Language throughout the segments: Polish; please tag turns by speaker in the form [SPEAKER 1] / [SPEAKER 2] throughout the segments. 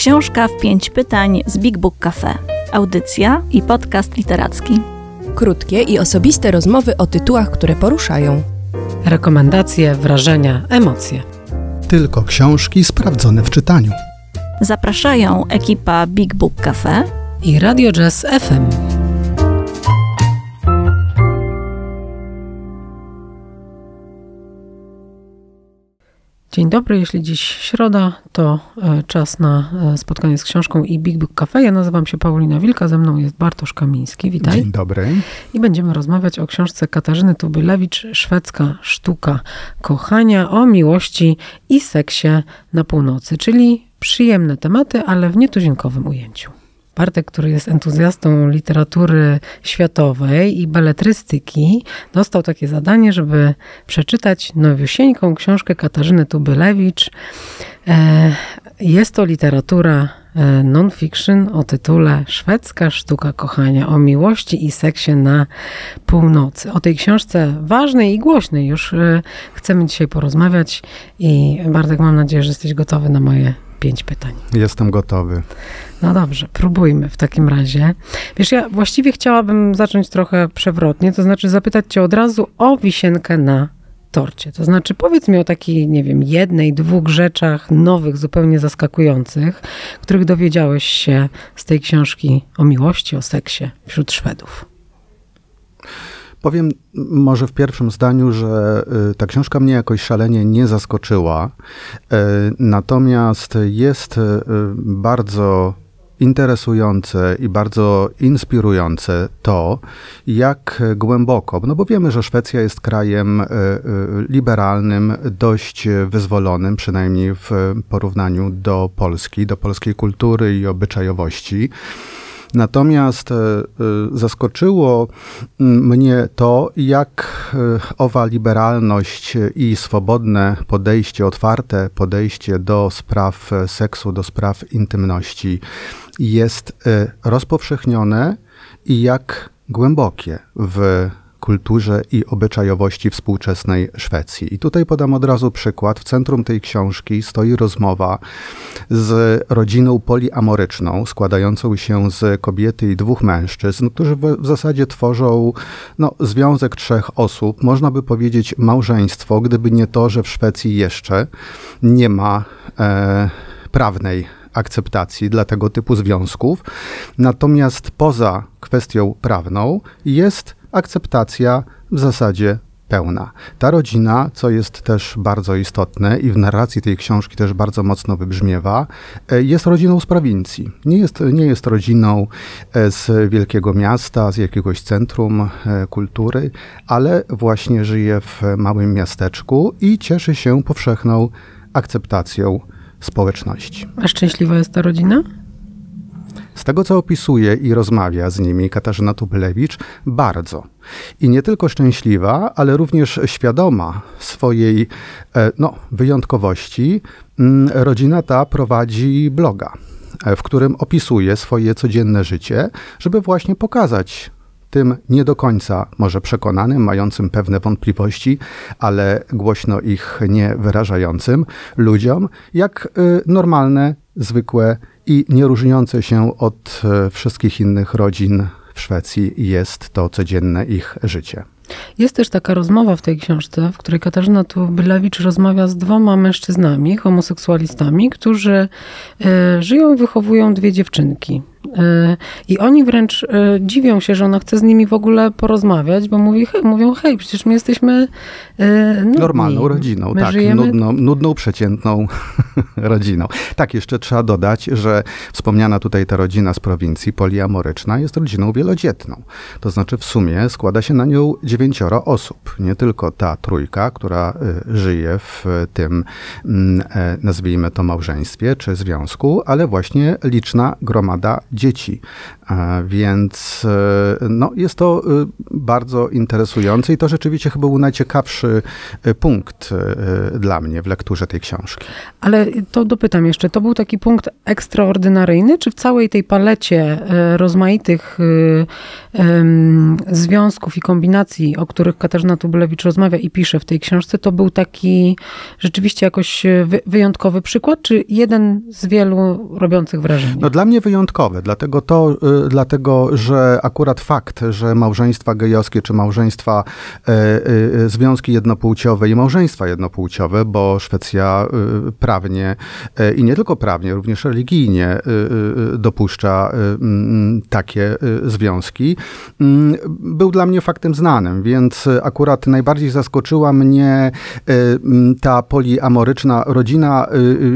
[SPEAKER 1] Książka w pięć pytań z Big Book Cafe. Audycja i podcast literacki.
[SPEAKER 2] Krótkie i osobiste rozmowy o tytułach, które poruszają.
[SPEAKER 3] Rekomendacje, wrażenia, emocje.
[SPEAKER 4] Tylko książki sprawdzone w czytaniu.
[SPEAKER 1] Zapraszają ekipa Big Book Cafe
[SPEAKER 3] i Radio Jazz FM. Dzień dobry, jeśli dziś środa, to e, czas na e, spotkanie z książką i Big Book Cafe. Ja nazywam się Paulina Wilka, ze mną jest Bartosz Kamiński. Witaj.
[SPEAKER 4] Dzień dobry.
[SPEAKER 3] I będziemy rozmawiać o książce Katarzyny Tubylewicz, Szwedzka sztuka kochania o miłości i seksie na północy, czyli przyjemne tematy, ale w nietuzinkowym ujęciu. Bartek, który jest entuzjastą literatury światowej i beletrystyki, dostał takie zadanie, żeby przeczytać nowiusieńką książkę Katarzyny Tubylewicz. E, jest to literatura e, non-fiction o tytule Szwedzka sztuka kochania o miłości i seksie na północy. O tej książce ważnej i głośnej już e, chcemy dzisiaj porozmawiać i Bartek, mam nadzieję, że jesteś gotowy na moje pięć pytań.
[SPEAKER 4] Jestem gotowy.
[SPEAKER 3] No dobrze, próbujmy w takim razie. Wiesz, ja właściwie chciałabym zacząć trochę przewrotnie, to znaczy zapytać cię od razu o wisienkę na torcie. To znaczy powiedz mi o takiej, nie wiem, jednej, dwóch rzeczach nowych, zupełnie zaskakujących, których dowiedziałeś się z tej książki o miłości, o seksie wśród Szwedów.
[SPEAKER 4] Powiem może w pierwszym zdaniu, że y, ta książka mnie jakoś szalenie nie zaskoczyła. Y, natomiast jest y, bardzo interesujące i bardzo inspirujące to, jak głęboko, no bo wiemy, że Szwecja jest krajem liberalnym, dość wyzwolonym, przynajmniej w porównaniu do Polski, do polskiej kultury i obyczajowości. Natomiast e, e, zaskoczyło mnie to, jak e, owa liberalność i swobodne podejście, otwarte podejście do spraw seksu, do spraw intymności jest rozpowszechnione i jak głębokie w kulturze i obyczajowości współczesnej Szwecji. I tutaj podam od razu przykład. W centrum tej książki stoi rozmowa z rodziną poliamoryczną, składającą się z kobiety i dwóch mężczyzn, którzy w, zasadzie tworzą no, związek trzech osób, można by powiedzieć małżeństwo, gdyby nie to, że w Szwecji jeszcze nie ma e, prawnej akceptacji dla tego typu związków. Natomiast poza kwestią prawną jest akceptacja w zasadzie pełna. Ta rodzina, co jest też bardzo istotne i w narracji tej książki też bardzo mocno wybrzmiewa, e, jest rodziną z prowincji. Nie jest, nie jest rodziną e, z wielkiego miasta, z jakiegoś centrum e, kultury, ale właśnie żyje w małym miasteczku i cieszy się powszechną akceptacją społeczności.
[SPEAKER 3] A szczęśliwa jest ta rodzina?
[SPEAKER 4] Z tego, co opisuje i rozmawia z nimi Katarzyna Tubylewicz, bardzo. I nie tylko szczęśliwa, ale również świadoma swojej e, no, wyjątkowości, mm, rodzina ta prowadzi bloga, e, w którym opisuje swoje codzienne życie, żeby właśnie pokazać tym nie do końca może przekonanym, mającym pewne wątpliwości, ale głośno ich nie wyrażającym ludziom, jak y, normalne, zwykłe i nie różniące się od y, wszystkich innych rodzin w Szwecji jest to codzienne ich życie.
[SPEAKER 3] Jest też taka rozmowa w tej książce, w której Katarzyna Tubylewicz rozmawia z dwoma mężczyznami, homoseksualistami, którzy y, żyją i wychowują dwie dziewczynki. I oni wręcz y, dziwią się, że ona chce z nimi w ogóle porozmawiać, bo mówi, hej, mówią, hej, przecież my jesteśmy y, nudni.
[SPEAKER 4] Normalną rodziną,
[SPEAKER 3] my
[SPEAKER 4] tak,
[SPEAKER 3] żyjemy...
[SPEAKER 4] nudną, nudną, przeciętną rodziną. Tak, jeszcze trzeba dodać, że wspomniana tutaj ta rodzina z prowincji, poliamoryczna, jest rodziną wielodzietną. To znaczy w sumie składa się na nią dziewięcioro osób. Nie tylko ta trójka, która żyje w tym, mm, e, nazwijmy to małżeństwie czy związku, ale właśnie liczna gromada dzieci. E, więc e, no, jest to e, bardzo interesujące i to rzeczywiście chyba był najciekawszy punkt dla mnie w lekturze tej książki.
[SPEAKER 3] Ale to dopytam jeszcze, to był taki punkt ekstraordynaryjny, czy w całej tej palecie rozmaitych związków i kombinacji o których Katarzyna Tubulewicz rozmawia i pisze w tej książce, to był taki rzeczywiście jakoś wyjątkowy przykład, czy jeden z wielu robiących wrażenie?
[SPEAKER 4] No dla mnie wyjątkowy, dlatego to, y, dlatego, że akurat fakt, że małżeństwa gejowskie, czy małżeństwa, y, y, związki jednopłciowe i małżeństwa jednopłciowe, bo Szwecja y, prawnie y, i nie tylko prawnie, również religijnie y, dopuszcza mm, takie związki, mm, był dla mnie faktem znanym, więc akurat najbardziej zaskoczyła mnie ta poliamoryczna rodzina,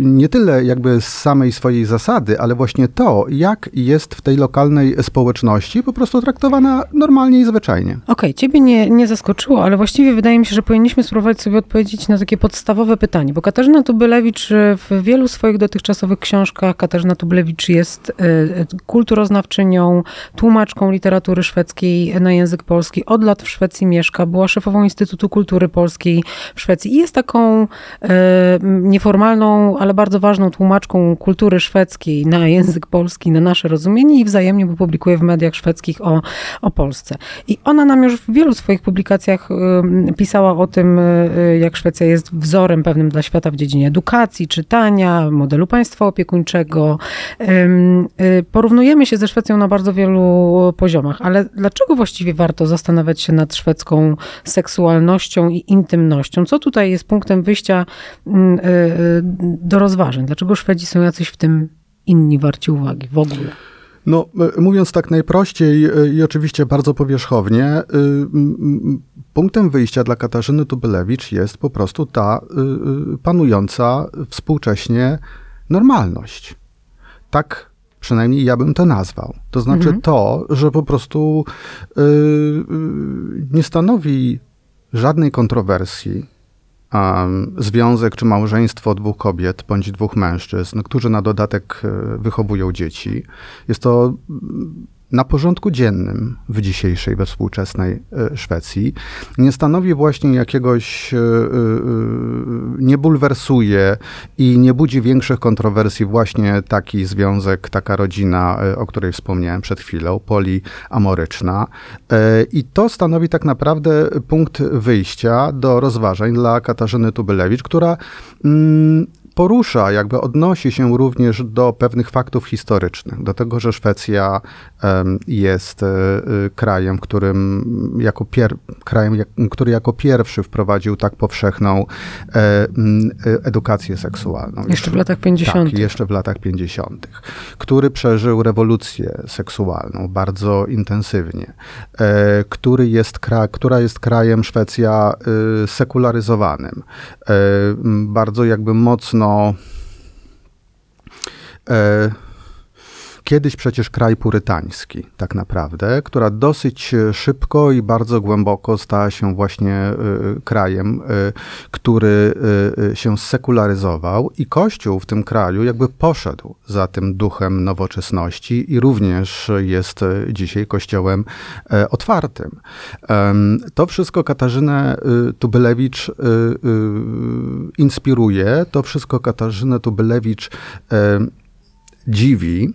[SPEAKER 4] nie tyle jakby z samej swojej zasady, ale właśnie to, jak jest w tej lokalnej społeczności po prostu traktowana normalnie i zwyczajnie. Okej,
[SPEAKER 3] okay, ciebie nie, nie zaskoczyło, ale właściwie wydaje mi się, że powinniśmy spróbować sobie odpowiedzieć na takie podstawowe pytanie, bo Katarzyna Tubylewicz w wielu swoich dotychczasowych książkach, Katarzyna Tubylewicz jest e, kulturoznawczynią, tłumaczką literatury szwedzkiej na język polski. Od lat w Szwecji mieszka, była szefową Instytutu Kultury Polskiej w Szwecji i jest taką nieformalną, ale bardzo ważną tłumaczką kultury szwedzkiej na język polski, na nasze rozumienie i wzajemnie publikuje w mediach szwedzkich o, o Polsce. I ona nam już w wielu swoich publikacjach pisała o tym, jak Szwecja jest wzorem pewnym dla świata w dziedzinie edukacji, czytania, modelu państwa opiekuńczego. Porównujemy się ze Szwecją na bardzo wielu poziomach, ale dlaczego właściwie warto zastanawiać się nad szwedzką seksualnością i intymnością? Co tutaj jest punktem wyjścia do rozważań? Dlaczego Szwedzi są jacyś w tym inni warci uwagi w ogóle?
[SPEAKER 4] No, e, mówiąc tak najprościej i oczywiście bardzo powierzchownie, punktem wyjścia dla Katarzyny Tubylewicz jest po prostu ta panująca współcześnie normalność. Tak Przynajmniej ja bym to nazwał. To znaczy mhm. to, że po prostu nie stanowi żadnej kontrowersji związek czy małżeństwo dwóch kobiet bądź dwóch mężczyzn, którzy na dodatek y, wychowują dzieci. Jest to na porządku dziennym w dzisiejszej, we współczesnej e, Szwecji. Nie stanowi właśnie jakiegoś, e, e, nie bulwersuje i nie budzi większych kontrowersji właśnie taki związek, taka rodzina, o której wspomniałem przed chwilą, poliamoryczna. I to stanowi tak naprawdę punkt wyjścia do rozważań dla Katarzyny Tubylewicz, która mm, porusza, jakby odnosi się również do pewnych faktów historycznych, do tego, że Szwecja jest e, e, krajem, którym jako pier, krajem, który jako pierwszy wprowadził tak powszechną e, edukację seksualną.
[SPEAKER 3] Jeszcze w latach 50.
[SPEAKER 4] Tak, jeszcze w latach 50. Który przeżył rewolucję seksualną bardzo intensywnie, który jest kra, która jest krajem Szwecja sekularyzowanym, bardzo jakby mocno no. E, kiedyś przecież kraj purytański, tak naprawdę, która dosyć szybko i bardzo głęboko stała się właśnie y, krajem, y, który się sekularyzował i Kościół w tym kraju jakby poszedł za tym duchem nowoczesności i również jest dzisiaj kościołem e, otwartym. To wszystko Katarzynę Tubylewicz inspiruje, to wszystko Katarzynę Tubylewicz dziwi,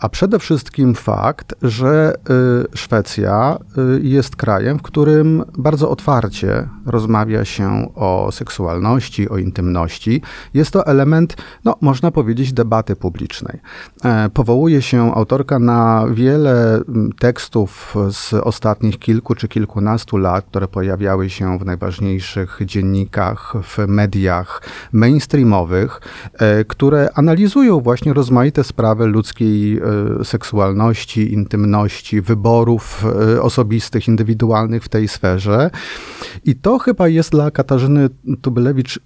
[SPEAKER 4] a przede wszystkim fakt, że y, Szwecja y, jest krajem, w którym bardzo otwarcie rozmawia się o seksualności, o intymności. Jest to element, no, można powiedzieć, debaty publicznej. E, powołuje się autorka na wiele tekstów z ostatnich kilku czy kilkunastu lat, które pojawiały się w najważniejszych dziennikach, w mediach mainstreamowych, e, które analizują właśnie rozmaite sprawy ludzkiej e, seksualności, intymności, wyborów y, osobistych, indywidualnych w tej sferze. I to chyba jest dla Katarzyny Tubylewicz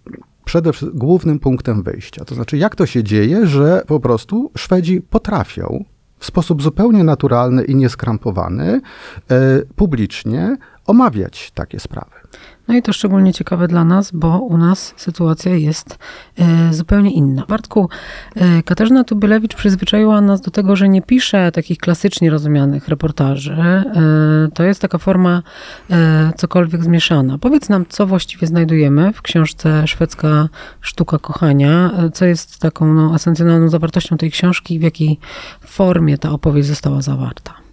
[SPEAKER 4] przede wszystkim głównym punktem wyjścia. To znaczy, jak to się dzieje, że po prostu Szwedzi potrafią w sposób zupełnie naturalny i nieskrampowany y, publicznie omawiać takie sprawy.
[SPEAKER 3] No i to szczególnie ciekawe dla nas, bo u nas sytuacja jest e, zupełnie inna. Bartku, e, Katarzyna Tubylewicz przyzwyczaiła nas do tego, że nie pisze takich klasycznie rozumianych reportaży. E, to jest taka forma cokolwiek zmieszana. Powiedz nam, co właściwie znajdujemy w książce Szwedzka Sztuka Kochania, co jest taką no, esencjonalną zawartością tej książki i w jakiej formie ta opowieść została zawarta.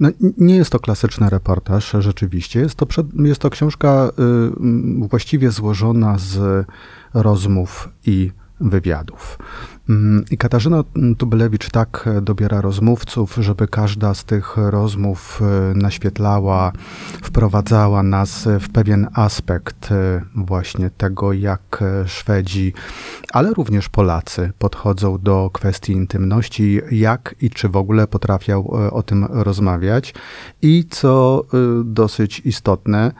[SPEAKER 4] No, nie jest to klasyczny reportaż, rzeczywiście. Jest to, przed, jest to książka y, właściwie złożona z rozmów i wywiadów. Mm, I Katarzyna Tubylewicz tak dobiera rozmówców, żeby każda z tych rozmów e, naświetlała, wprowadzała nas w pewien aspekt e, właśnie tego, jak e, Szwedzi, ale również Polacy podchodzą do kwestii intymności, jak i czy w ogóle potrafią o tym rozmawiać i co dosyć istotne,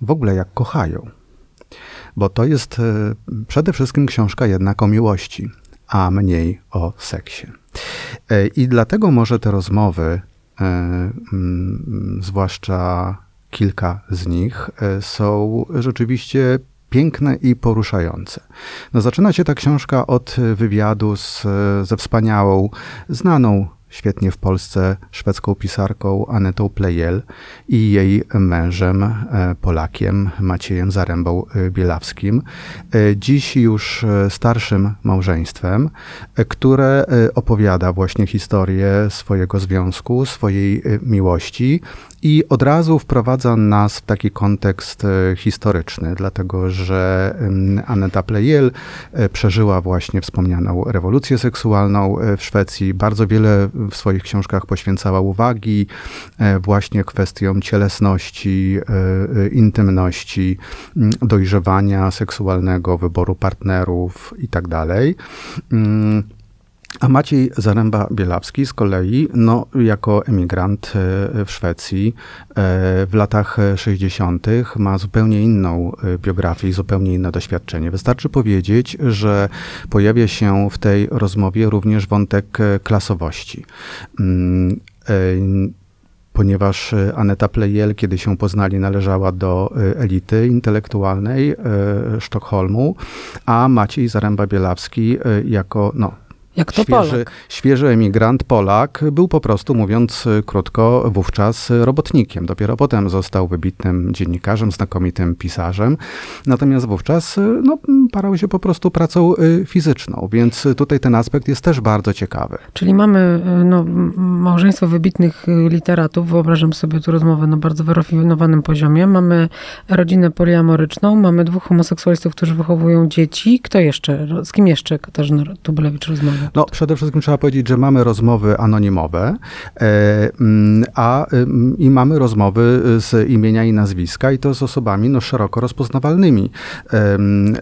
[SPEAKER 4] w ogóle jak kochają bo to jest przede wszystkim książka jednak o miłości a mniej o seksie. E, I dlatego może te rozmowy, e, mm, zwłaszcza kilka z nich, e, są rzeczywiście piękne i poruszające. No, zaczyna się ta książka od wywiadu z, ze wspaniałą, znaną świetnie w Polsce szwedzką pisarką Anetą Plejel i jej mężem, e, Polakiem Maciejem Zarębą e, Bielawskim, e, dziś już starszym małżeństwem, które opowiada właśnie historię swojego związku, swojej miłości i od razu wprowadza nas w taki kontekst historyczny, dlatego że Aneta Plejel przeżyła właśnie wspomnianą rewolucję seksualną w Szwecji, bardzo wiele w swoich książkach poświęcała uwagi e, właśnie kwestiom cielesności, e, e, intymności, dojrzewania seksualnego, wyboru partnerów itd. A Maciej Zaręba-Bielawski z kolei, no, jako emigrant w Szwecji w latach 60. ma zupełnie inną biografię i zupełnie inne doświadczenie. Wystarczy powiedzieć, że pojawia się w tej rozmowie również wątek klasowości mm, ponieważ Aneta Plejel, kiedy się poznali, należała do elity intelektualnej Sztokholmu, a Maciej Zaręba-Bielawski jako no,
[SPEAKER 3] jak to
[SPEAKER 4] świeży,
[SPEAKER 3] Polak.
[SPEAKER 4] świeży emigrant Polak był po prostu, mówiąc krótko, wówczas robotnikiem. Dopiero potem został wybitnym dziennikarzem, znakomitym pisarzem. Natomiast wówczas no, parał się po prostu pracą y, fizyczną, więc tutaj ten aspekt jest też bardzo ciekawy.
[SPEAKER 3] Czyli mamy y, no, małżeństwo wybitnych y, literatów, wyobrażam sobie tu rozmowę na bardzo wyrafinowanym poziomie. Mamy rodzinę poliamoryczną, mamy dwóch homoseksualistów, którzy wychowują dzieci. Kto jeszcze, z kim jeszcze Katarzyna Tubelewicz rozmawia?
[SPEAKER 4] No, przede wszystkim trzeba powiedzieć, że mamy rozmowy anonimowe, e, mm, a i mamy rozmowy z imienia i nazwiska i to z osobami no, szeroko rozpoznawalnymi,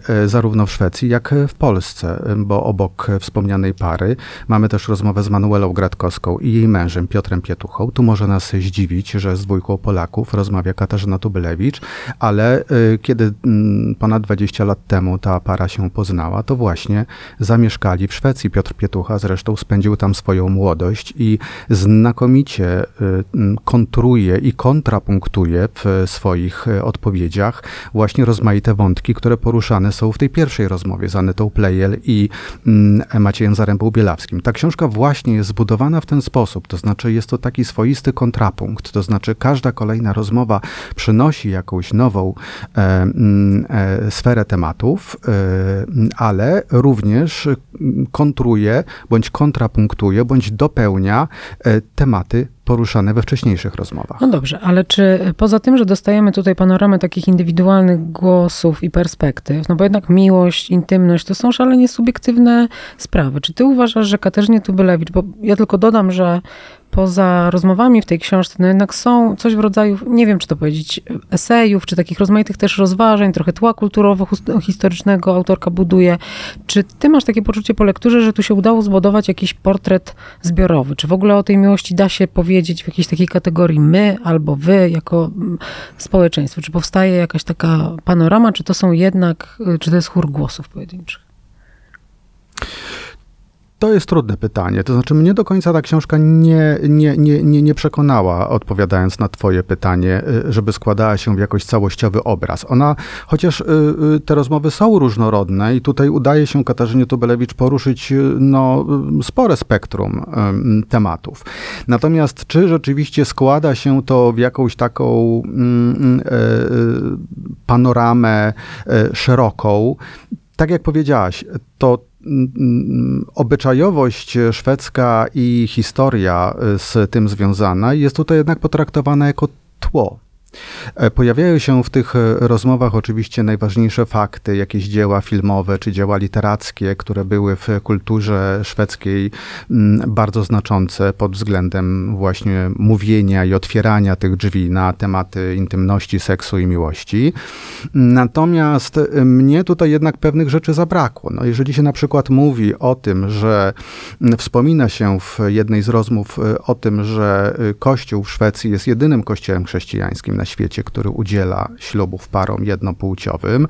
[SPEAKER 4] e, zarówno w Szwecji, jak w Polsce, bo obok wspomnianej pary mamy też rozmowę z Manuelą Gratkowską i jej mężem Piotrem Pietuchą. Tu może nas zdziwić, że z dwójką Polaków rozmawia Katarzyna Tubylewicz, ale e, kiedy ponad 20 lat temu ta para się poznała, to właśnie zamieszkali w Szwecji. Piotr Pietucha zresztą spędził tam swoją młodość i znakomicie y, kontruje i kontrapunktuje w swoich y, odpowiedziach właśnie rozmaite wątki, które poruszane są w tej pierwszej rozmowie z Anetą Plejel i Maciejem Zarębą-Bielawskim. Ta książka właśnie jest zbudowana w ten sposób, to znaczy jest to taki swoisty kontrapunkt, to znaczy każda kolejna rozmowa przynosi jakąś nową e, e, sferę tematów, e, ale również kontruje bądź kontrapunktuje, bądź dopełnia e, tematy poruszane we wcześniejszych rozmowach.
[SPEAKER 3] No dobrze, ale czy poza tym, że dostajemy tutaj panoramę takich indywidualnych głosów i perspektyw, no bo jednak miłość, intymność to są szalenie subiektywne sprawy. Czy ty uważasz, że Katarzynie Tubylewicz, bo ja tylko dodam, że poza rozmowami w tej książce, no jednak są coś w rodzaju, nie wiem czy to powiedzieć, esejów, czy takich rozmaitych też rozważań, trochę tła kulturowo-historycznego autorka buduje. Czy ty masz takie poczucie po lekturze, że tu się udało zbudować jakiś portret zbiorowy? Czy w ogóle o tej miłości da się powiedzieć w jakiejś takiej kategorii my albo wy jako mm, społeczeństwo? Czy powstaje jakaś taka panorama, czy to są jednak, czy to jest chór głosów pojedynczych?
[SPEAKER 4] To jest trudne pytanie. To znaczy, mnie do końca ta książka nie, nie, nie, nie, nie przekonała, odpowiadając na Twoje pytanie, y, żeby składała się w jakoś całościowy obraz. Ona, chociaż y, y, te rozmowy są różnorodne i tutaj udaje się Katarzynie Tubelewicz poruszyć no, spore spektrum tematów. Natomiast czy rzeczywiście składa się to w jakąś taką mm, panoramę szeroką? Tak jak powiedziałaś, to obyczajowość szwedzka i historia z tym związana jest tutaj jednak potraktowana jako tło. E, pojawiają się w tych e, rozmowach oczywiście najważniejsze fakty, jakieś dzieła filmowe czy dzieła literackie, które były w kulturze szwedzkiej mm, bardzo znaczące pod względem właśnie mówienia i otwierania tych drzwi na tematy intymności, seksu i miłości. Natomiast e, mnie tutaj jednak pewnych rzeczy zabrakło. No, jeżeli się na przykład mówi o tym, że mm, wspomina się w jednej z rozmów o tym, że Kościół w Szwecji jest jedynym kościołem chrześcijańskim na świecie, który udziela ślubów parom jednopłciowym,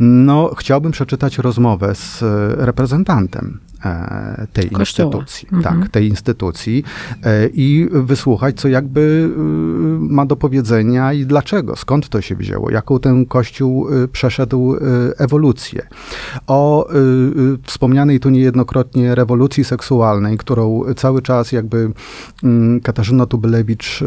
[SPEAKER 4] no chciałbym przeczytać rozmowę z reprezentantem. E, tej
[SPEAKER 3] Kościoła.
[SPEAKER 4] instytucji. Mhm. Tak, tej instytucji e, i wysłuchać, co jakby e, ma do powiedzenia i dlaczego, skąd to się wzięło, jaką ten Kościół przeszedł ewolucję. O wspomnianej tu niejednokrotnie rewolucji seksualnej, którą cały czas jakby mm, Katarzyna Tubylewicz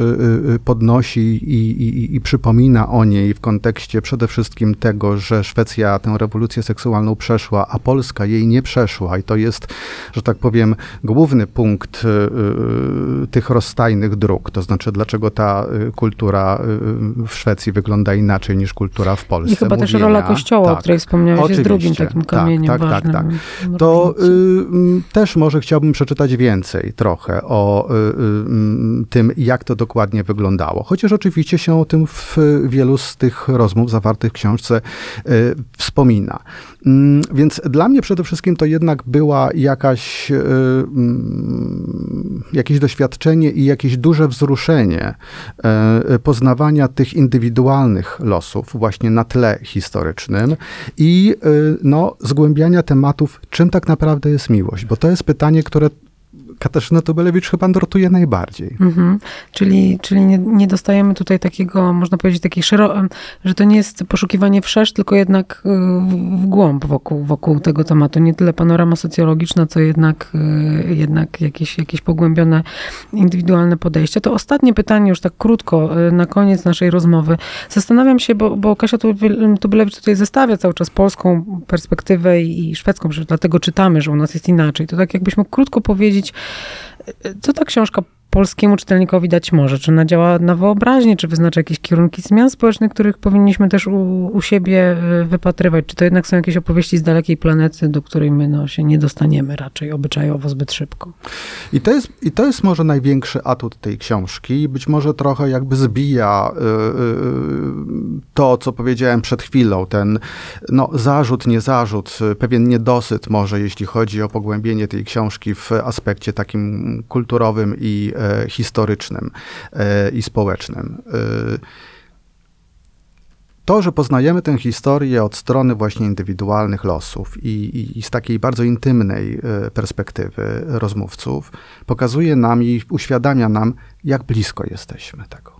[SPEAKER 4] podnosi i, i, i przypomina o niej w kontekście przede wszystkim tego, że Szwecja tę rewolucję seksualną przeszła, a Polska jej nie przeszła i to jest że tak powiem, główny punkt y, y, tych rozstajnych dróg. To znaczy, dlaczego ta y, kultura w Szwecji wygląda inaczej niż kultura w Polsce.
[SPEAKER 3] I chyba Mówienia. też rola Kościoła, tak, o której wspomniałeś, Oczywiście, jest drugim takim tak, kamieniem tak, tak, ważnym. Tak, tak.
[SPEAKER 4] To y, też może chciałbym przeczytać więcej trochę o y, y, tym, jak to dokładnie wyglądało. Chociaż oczywiście się o tym w wielu z tych rozmów zawartych w książce wspomina. Mm, więc dla mnie przede wszystkim to jednak była jakaś, y, mm, jakieś doświadczenie i jakieś duże wzruszenie y, poznawania tych indywidualnych losów właśnie na tle historycznym i y, no, zgłębiania tematów, czym tak naprawdę jest miłość, bo to jest pytanie, które Katarzyna Tobelewicz chyba nurtuje najbardziej. Mhm.
[SPEAKER 3] Czyli, czyli nie, nie, dostajemy tutaj takiego, można powiedzieć, takiej szeroko, że to nie jest poszukiwanie wszerz, tylko jednak y, w, głąb wokół, wokół tego tematu. Nie tyle panorama socjologiczna, co jednak, y, jednak jakieś, jakieś pogłębione, indywidualne podejście. To ostatnie pytanie, już tak krótko, y, na koniec naszej rozmowy. Zastanawiam się, bo, bo Kasia Tubelewicz tutaj zestawia cały czas polską perspektywę i, szwedzką, dlatego czytamy, że u nas jest inaczej. To tak jakbyś mógł krótko powiedzieć, co ta książka polskiemu czytelnikowi dać może? Czy ona działa na wyobraźnię, czy wyznacza jakieś kierunki zmian społecznych, których powinniśmy też u, u siebie y, wypatrywać? Czy to jednak są jakieś opowieści z dalekiej planety, do której my no, się nie dostaniemy raczej obyczajowo zbyt szybko?
[SPEAKER 4] I to, jest, I to jest może największy atut tej książki. Być może trochę jakby zbija y, y, to, co powiedziałem przed chwilą, ten no, zarzut, nie zarzut, pewien niedosyt może, jeśli chodzi o pogłębienie tej książki w aspekcie takim kulturowym i E, historycznym e, i społecznym. E, to, że poznajemy tę historię od strony właśnie indywidualnych losów i, i, i, z takiej bardzo intymnej perspektywy rozmówców, pokazuje nam i uświadamia nam, jak blisko jesteśmy tego.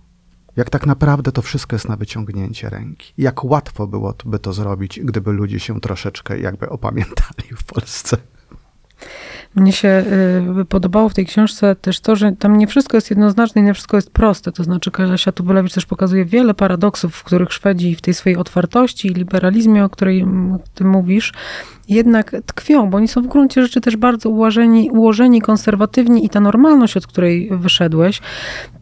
[SPEAKER 4] Jak tak naprawdę to wszystko jest na wyciągnięcie ręki. Jak łatwo byłoby to zrobić, gdyby ludzie się troszeczkę jakby opamiętali w Polsce.
[SPEAKER 3] Mnie się y, podobało w tej książce też to, że tam nie wszystko jest jednoznaczne i nie wszystko jest proste. To znaczy Kasia Tubelewicz też pokazuje wiele paradoksów, w których Szwedzi w tej swojej otwartości i liberalizmie, o której ty mówisz, jednak tkwią, bo oni są w gruncie rzeczy też bardzo ułożeni, ułożeni konserwatywni i ta normalność, od której wyszedłeś,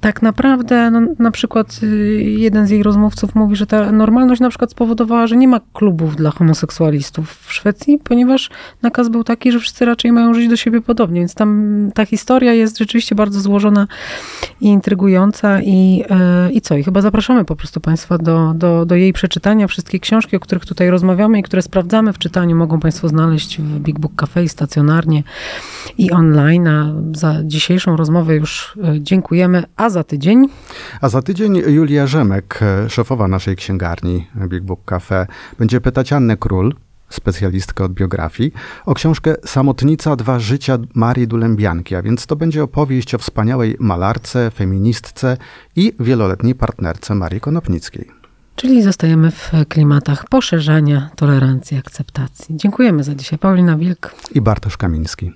[SPEAKER 3] tak naprawdę, no, na przykład y, jeden z jej rozmówców mówi, że ta normalność na przykład spowodowała, że nie ma klubów dla homoseksualistów w Szwecji, ponieważ nakaz był taki, że wszyscy raczej mają żyć do siebie podobnie, więc tam ta historia jest rzeczywiście bardzo złożona i intrygująca i, yy, i co? I chyba zapraszamy po prostu Państwa do, do, do jej przeczytania. Wszystkie książki, o których tutaj rozmawiamy i które sprawdzamy w czytaniu, mogą Państwo znaleźć w Big Book Cafe stacjonarnie i online. A za dzisiejszą rozmowę już e, dziękujemy. A za tydzień?
[SPEAKER 4] A za tydzień Julia Rzemek, e, szefowa naszej księgarni Big Book Cafe, będzie pytać Annę Król, specjalistkę od biografii, o książkę Samotnica Dwa Życia Marii Dulębianki, a więc to będzie opowieść o wspaniałej malarce, feministce i wieloletniej partnerce Marii Konopnickiej.
[SPEAKER 3] Czyli zostajemy w klimatach poszerzania tolerancji, akceptacji. Dziękujemy za dzisiaj. Paulina Wilk
[SPEAKER 4] i Bartosz Kamiński.